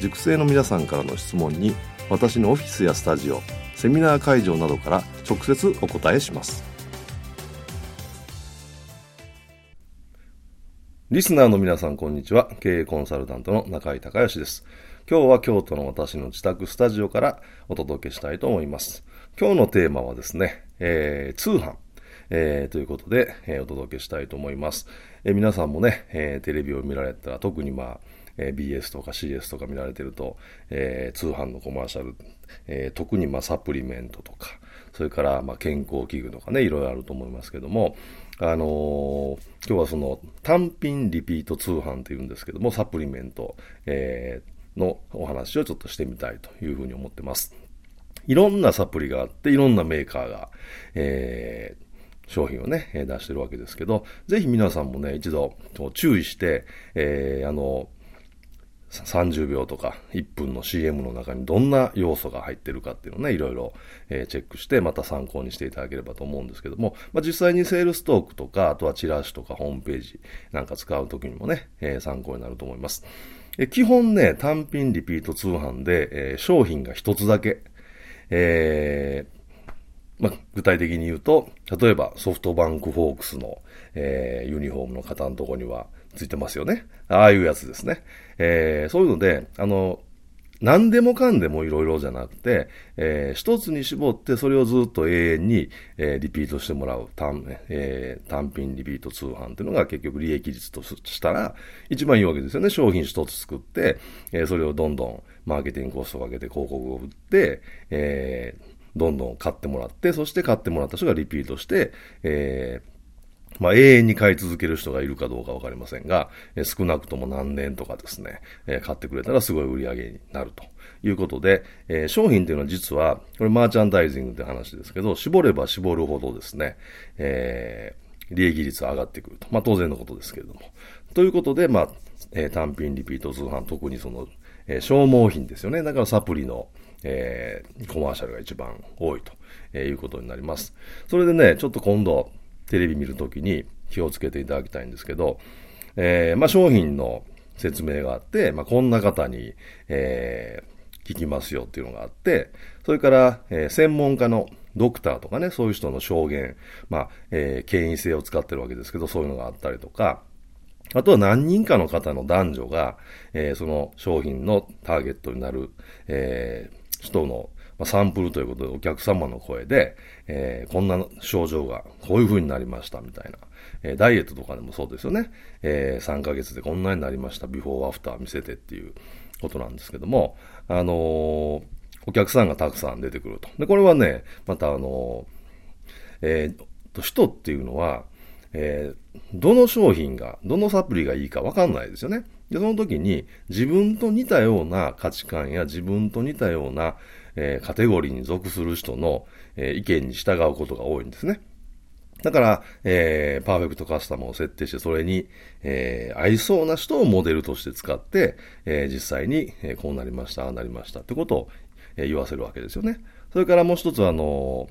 塾生の皆さんからの質問に私のオフィスやスタジオセミナー会場などから直接お答えします。リスナーの皆さんこんにちは。経営コンサルタントの中井隆義です。今日は京都の私の自宅スタジオからお届けしたいと思います。今日のテーマはですね、えー、通販えー、ということで、えー、お届けしたいと思います。えー、皆さんもね、えテレビを見られたら、特にまあ、え BS とか CS とか見られてると、え通販のコマーシャル、え特にまサプリメントとか、それからま健康器具とかね、いろいろあると思いますけども、あの今日はその単品リピート通販というんですけども、サプリメント、えのお話をちょっとしてみたいというふうに思ってます。いろんなサプリがあって、いろんなメーカーが、え、商品をね、出してるわけですけど、ぜひ皆さんもね、一度注意して、えー、あの、30秒とか1分の CM の中にどんな要素が入ってるかっていうのをね、いろいろ、えチェックして、また参考にしていただければと思うんですけども、まあ、実際にセールストークとか、あとはチラシとかホームページなんか使うときにもね、え、参考になると思います。え基本ね、単品リピート通販で、え、商品が一つだけ、えー、まあ、具体的に言うと、例えばソフトバンクフォークスの、えー、ユニフォームの型のとこにはついてますよね。ああいうやつですね。えー、そういうので、あの、何でもかんでもいろいろじゃなくて、えー、一つに絞ってそれをずっと永遠に、えー、リピートしてもらう単,、えー、単品リピート通販っていうのが結局利益率としたら一番いいわけですよね。商品一つ作って、えー、それをどんどんマーケティングコストをかけて広告を売って、えー、どんどん買ってもらって、そして買ってもらった人がリピートして、えー、まあ、永遠に買い続ける人がいるかどうかわかりませんが、え少なくとも何年とかですね、え買ってくれたらすごい売り上げになるということで、え商品っていうのは実は、これマーチャンダイジングって話ですけど、絞れば絞るほどですね、えー、利益率は上がってくると。まあ、当然のことですけれども。ということで、まあ、えー、単品リピート通販、特にその、えー、消耗品ですよね。だからサプリの、えー、コマーシャルが一番多いと、え、いうことになります。それでね、ちょっと今度、テレビ見るときに気をつけていただきたいんですけど、えー、まあ、商品の説明があって、まあ、こんな方に、えー、聞きますよっていうのがあって、それから、えー、専門家のドクターとかね、そういう人の証言、まあ、えー、権威性を使ってるわけですけど、そういうのがあったりとか、あとは何人かの方の男女が、えー、その商品のターゲットになる、えー、人のまあ、サンプルということでお客様の声で、えー、こんな症状がこういう風になりましたみたいな。えー、ダイエットとかでもそうですよね。えー、3ヶ月でこんなになりました。ビフォーアフター見せてっていうことなんですけども、あのー、お客さんがたくさん出てくると。で、これはね、またあのえー、人っていうのは、えー、どの商品が、どのサプリがいいかわかんないですよね。で、その時に自分と似たような価値観や自分と似たような、えー、カテゴリーに属する人の、えー、意見に従うことが多いんですね。だから、えー、パーフェクトカスタマーを設定して、それに、えー、合いそうな人をモデルとして使って、えー、実際に、えー、こうなりました、ああなりましたってことを、えー、言わせるわけですよね。それからもう一つは、あの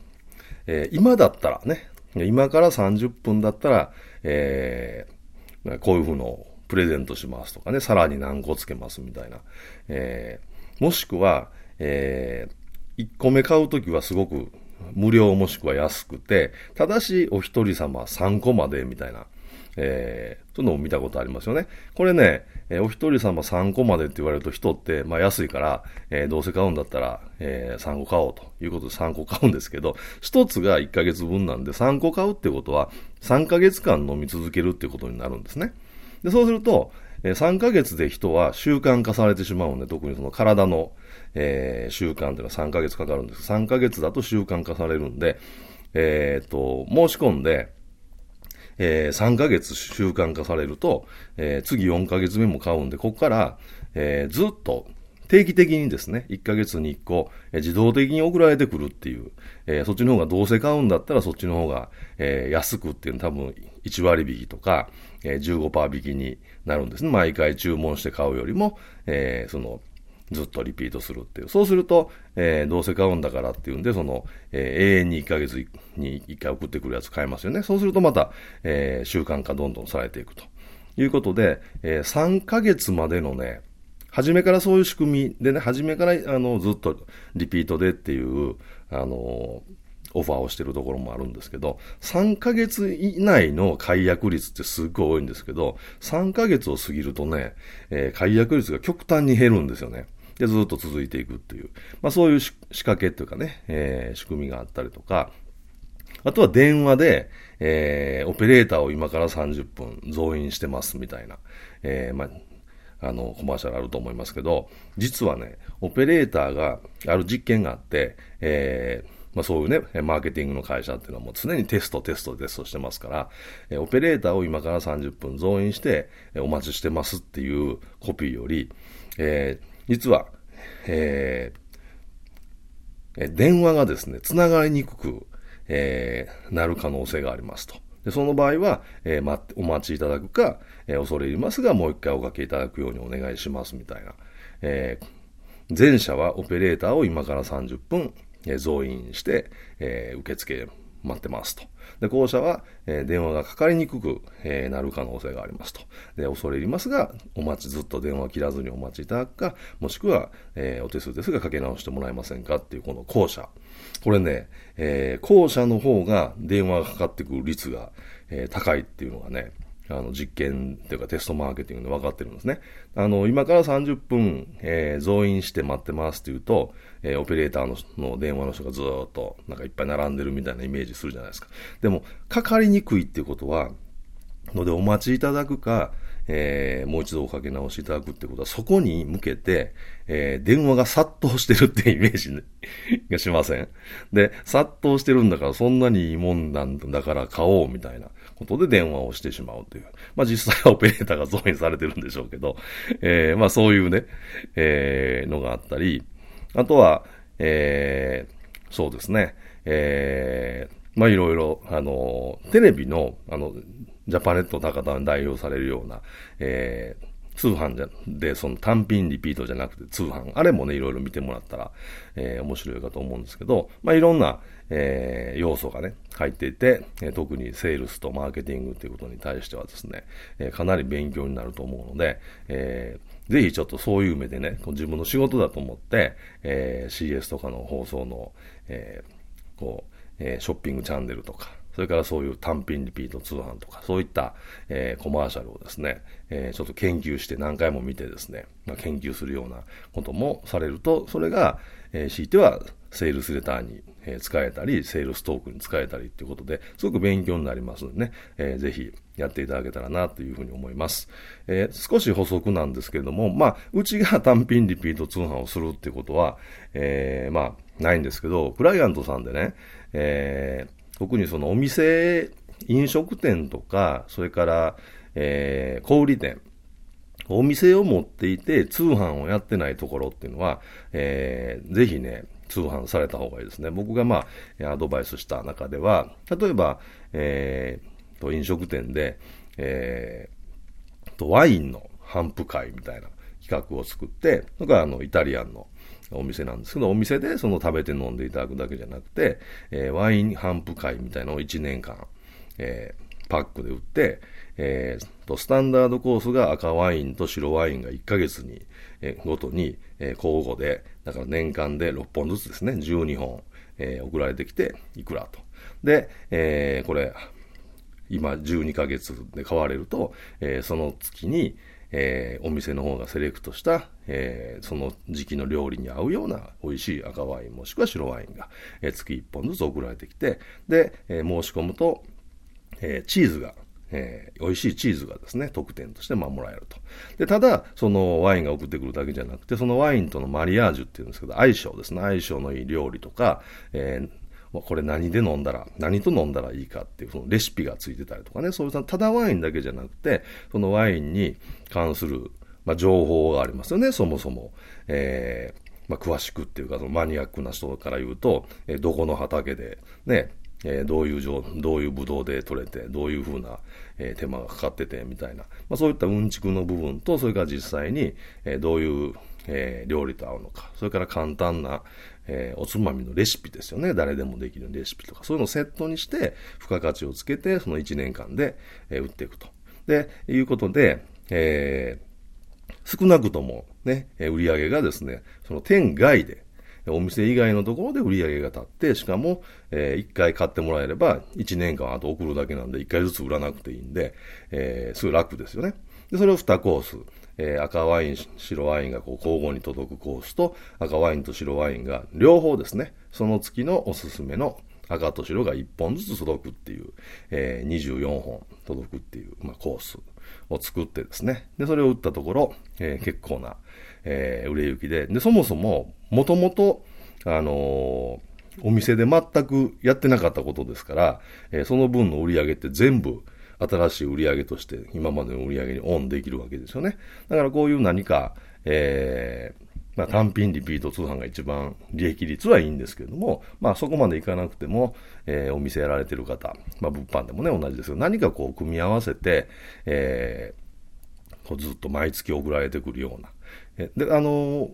ー、えー、今だったらね、今から30分だったら、えー、こういうふうのプレゼントしますとかね、さらに何個つけますみたいな。えー、もしくは、えー、1個目買うときはすごく無料もしくは安くて、ただしお一人様3個までみたいな、えー、そういうのを見たことありますよね。これね、えー、お一人様3個までって言われると人って、まあ安いから、えー、どうせ買うんだったら、えー、3個買おうということで3個買うんですけど、1つが1ヶ月分なんで3個買うってことは3ヶ月間飲み続けるってことになるんですね。で、そうすると、え、3ヶ月で人は習慣化されてしまうんで、特にその体の、えー、習慣っていうのは3ヶ月かかるんです。3ヶ月だと習慣化されるんで、えっ、と、申し込んで、えー、3ヶ月習慣化されると、えー、次4ヶ月目も買うんで、ここから、えー、ずっと定期的にですね、1ヶ月に1個、え、自動的に送られてくるっていう、えー、そっちの方がどうせ買うんだったらそっちの方が、えー、安くっていうの多分1割引きとか、えー、15%引きになるんですね。毎回注文して買うよりも、えー、その、ずっとリピートするっていう。そうすると、えー、どうせ買うんだからっていうんで、その、えー、永遠に1ヶ月に1回送ってくるやつ買えますよね。そうするとまた、えー、習慣化どんどんされていくということで、えー、3ヶ月までのね、初めからそういう仕組みでね、初めからあのずっとリピートでっていう、あの、オファーをしてるところもあるんですけど、3ヶ月以内の解約率ってすっごい多いんですけど、3ヶ月を過ぎるとね、えー、解約率が極端に減るんですよね。で、ずっと続いていくっていう、まあそういう仕掛けっていうかね、えー、仕組みがあったりとか、あとは電話で、えー、オペレーターを今から30分増員してますみたいな、えー、まあ、あの、コマーシャルあると思いますけど、実はね、オペレーターがある実験があって、えー、まあそういうね、マーケティングの会社っていうのはもう常にテスト、テスト、テストしてますから、えオペレーターを今から30分増員して、えお待ちしてますっていうコピーより、えー、実は、えー、電話がですね、繋がりにくく、えー、なる可能性がありますと。でその場合は、えー、ま、お待ちいただくか、えー、恐れ入りますが、もう一回おかけいただくようにお願いしますみたいな。えー、前者はオペレーターを今から30分、えー、増員して、えー、受付待ってますと。で、後者は、え、電話がかかりにくく、え、なる可能性がありますと。で、恐れ入りますが、お待ち、ずっと電話切らずにお待ちいただくか、もしくは、え、お手数ですがかけ直してもらえませんかっていう、この後者。これね、えー、後者の方が電話がかかってくる率が、え、高いっていうのがね、あの、実験っていうかテストマーケティングで分かってるんですね。あの、今から30分、えー、増員して待ってますって言うと、えー、オペレーターのの電話の人がずっと、なんかいっぱい並んでるみたいなイメージするじゃないですか。でも、かかりにくいっていうことは、のでお待ちいただくか、えー、もう一度おかけ直しいただくってことは、そこに向けて、えー、電話が殺到してるってイメージ がしません？で、殺到してるんだからそんなにいいもんなんだから買おうみたいなことで電話をしてしまうという。まあ実際はオペレーターが増員されてるんでしょうけど、えー、まあそういうね、えー、のがあったり、あとは、えー、そうですね、えー、まあいろいろ、あの、テレビの、あの、ジャパネット高田に代表されるような、えー、通販じゃ、で、その単品リピートじゃなくて通販、あれもね、いろいろ見てもらったら、えー、面白いかと思うんですけど、まあ、いろんな、えー、要素がね、入っていて、えー、特にセールスとマーケティングということに対してはですね、えー、かなり勉強になると思うので、えー、ぜひちょっとそういう目でね、自分の仕事だと思って、えー、CS とかの放送の、えー、こう、えー、ショッピングチャンネルとか、それからそういう単品リピート通販とか、そういった、えー、コマーシャルをですね、えー、ちょっと研究して何回も見てですね、まあ、研究するようなこともされると、それが、えー、強いてはセールスレターに、えー、使えたり、セールストークに使えたりっていうことで、すごく勉強になりますのでね、えー、ぜひやっていただけたらなというふうに思います。えー、少し補足なんですけれども、まあ、うちが単品リピート通販をするっていうことは、えー、まあ、ないんですけど、クライアントさんでね、えー、特にそのお店、飲食店とか、それから、えー、小売店、お店を持っていて通販をやってないところっていうのは、えー、ぜひね、通販された方がいいですね。僕がまあ、アドバイスした中では、例えば、えー、と飲食店で、えー、とワインの販布会みたいな企画を作って、それかあの、イタリアンのお店なんですけど、お店でその食べて飲んでいただくだけじゃなくて、えー、ワイン販布会みたいなのを1年間、えー、パックで売って、えー、と、スタンダードコースが赤ワインと白ワインが1ヶ月に、えー、ごとに、えー、交互で、だから年間で6本ずつですね、12本、えー、送られてきて、いくらと。で、えー、これ、今12ヶ月で買われると、えー、その月に、えー、お店の方がセレクトした、えー、その時期の料理に合うような美味しい赤ワインもしくは白ワインが、えー、月1本ずつ送られてきて、で、えー、申し込むと、えー、チーズが、えー、美味しいチーズがですね、特典としてまあもらえると。で、ただ、そのワインが送ってくるだけじゃなくて、そのワインとのマリアージュっていうんですけど、相性ですね、相性のいい料理とか、えー、まこれ何で飲んだら、何と飲んだらいいかっていう、そのレシピがついてたりとかね、そういうただワインだけじゃなくて、そのワインに関する、まあ、情報がありますよね、そもそも。えーまあ、詳しくっていうか、そのマニアックな人から言うと、えー、どこの畑で、ね、えー、どういう状、どういうブドウで取れて、どういうふうな、えー、手間がかかってて、みたいな。まあ、そういったうんちくの部分と、それから実際に、えー、どういう、えー、料理と合うのか。それから簡単な、えー、おつまみのレシピですよね。誰でもできるレシピとか。そういうのをセットにして、付加価値をつけて、その1年間で、えー、売っていくと。で、いうことで、えー、少なくともね、売り上げがですね、その店外で、お店以外のところで売り上げが立って、しかも、えー、1回買ってもらえれば、1年間あと送るだけなんで、1回ずつ売らなくていいんで、えー、すごい楽ですよね。で、それを2コース、えー、赤ワイン、白ワインがこう交互に届くコースと、赤ワインと白ワインが両方ですね、その月のおすすめの赤と白が1本ずつ届くっていう、えー、24本届くっていう、まあ、コースを作ってですね。で、それを打ったところ、えー、結構な、え、売れ行きで、で、そもそも、もともと、あのお店で全くやってなかったことですから、えその分の売り上げって全部、新しい売り上げとして今までの売り上げにオンできるわけですよね。だからこういう何か、えー、まあ、単品リピート通販が一番利益率はいいんですけれども、まあそこまでいかなくても、えー、お店やられてる方、まあ物販でもね、同じですけど、何かこう組み合わせて、えー、こうずっと毎月送られてくるような。えで、あのー、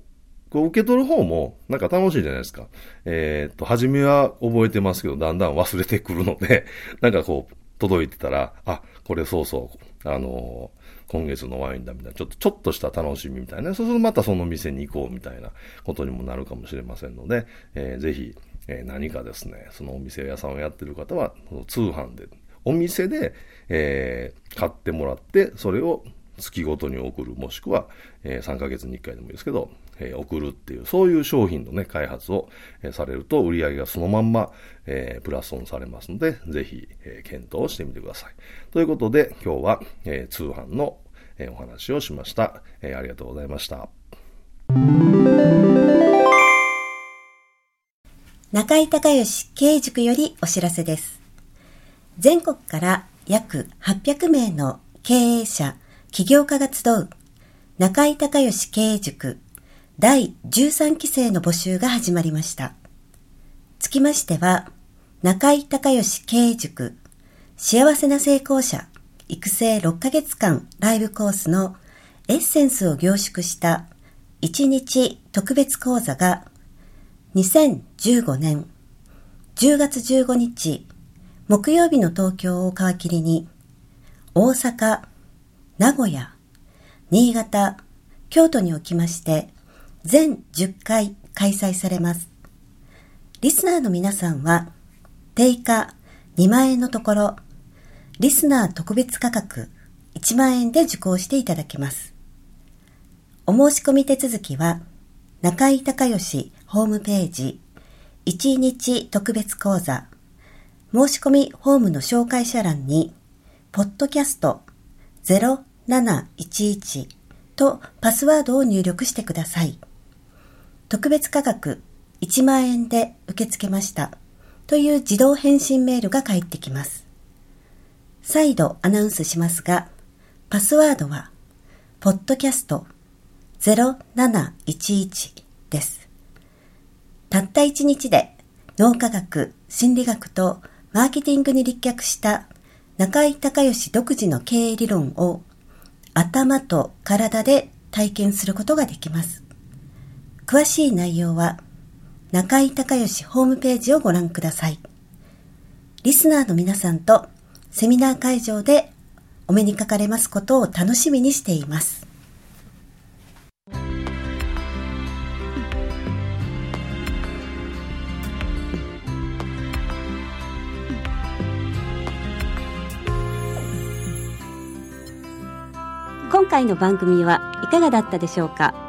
こう受け取る方もなんか楽しいじゃないですか。えっ、と、初めは覚えてますけど、だんだん忘れてくるので、なんかこう、届いてたら、あ、これそうそう、あの今月のワインだみたいな、ちょっと、ちょっとした楽しみみたいな、そうするとまたその店に行こうみたいなことにもなるかもしれませんので、えー、ぜひ、えー、何かですね、そのお店屋さんをやってる方は、通販で、お店で、えー、買ってもらって、それを月ごとに送る、もしくは、えー、3ヶ月に1回でもいいですけど、えー、送るっていう、そういう商品のね、開発を、えー、されると、売り上げがそのまんま、えー、プラスオンされますので、ぜひ、えー、検討してみてください。ということで、今日は、えー、通販の、えー、お話をしました、えー。ありがとうございました。中井隆義経営塾よりお知らせです。全国から約800名の経営者、起業家が集う中井隆義経営塾第13期生の募集が始まりました。つきましては、中井隆義経営塾幸せな成功者育成6ヶ月間ライブコースのエッセンスを凝縮した1日特別講座が2015年10月15日木曜日の東京を皮切りに大阪、名古屋、新潟、京都におきまして、全10回開催されます。リスナーの皆さんは、定価2万円のところ、リスナー特別価格1万円で受講していただけます。お申し込み手続きは、中井隆義ホームページ、1日特別講座、申し込みホームの紹介者欄に、ポッドキャスト0711とパスワードを入力してください。特別価格1万円で受け付けましたという自動返信メールが返ってきます。再度アナウンスしますが、パスワードは、ポッドキャスト0711です。たった1日で脳科学、心理学とマーケティングに立脚した中井隆義独自の経営理論を頭と体で体験することができます。詳しい内容は、中井隆義ホームページをご覧ください。リスナーの皆さんとセミナー会場でお目にかかれますことを楽しみにしています。今回の番組はいかがだったでしょうか？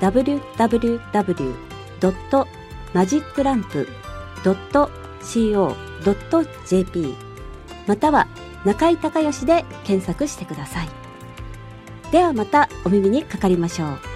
www.magiclamp.co.jp または中井隆義で検索してください。ではまたお耳にかかりましょう。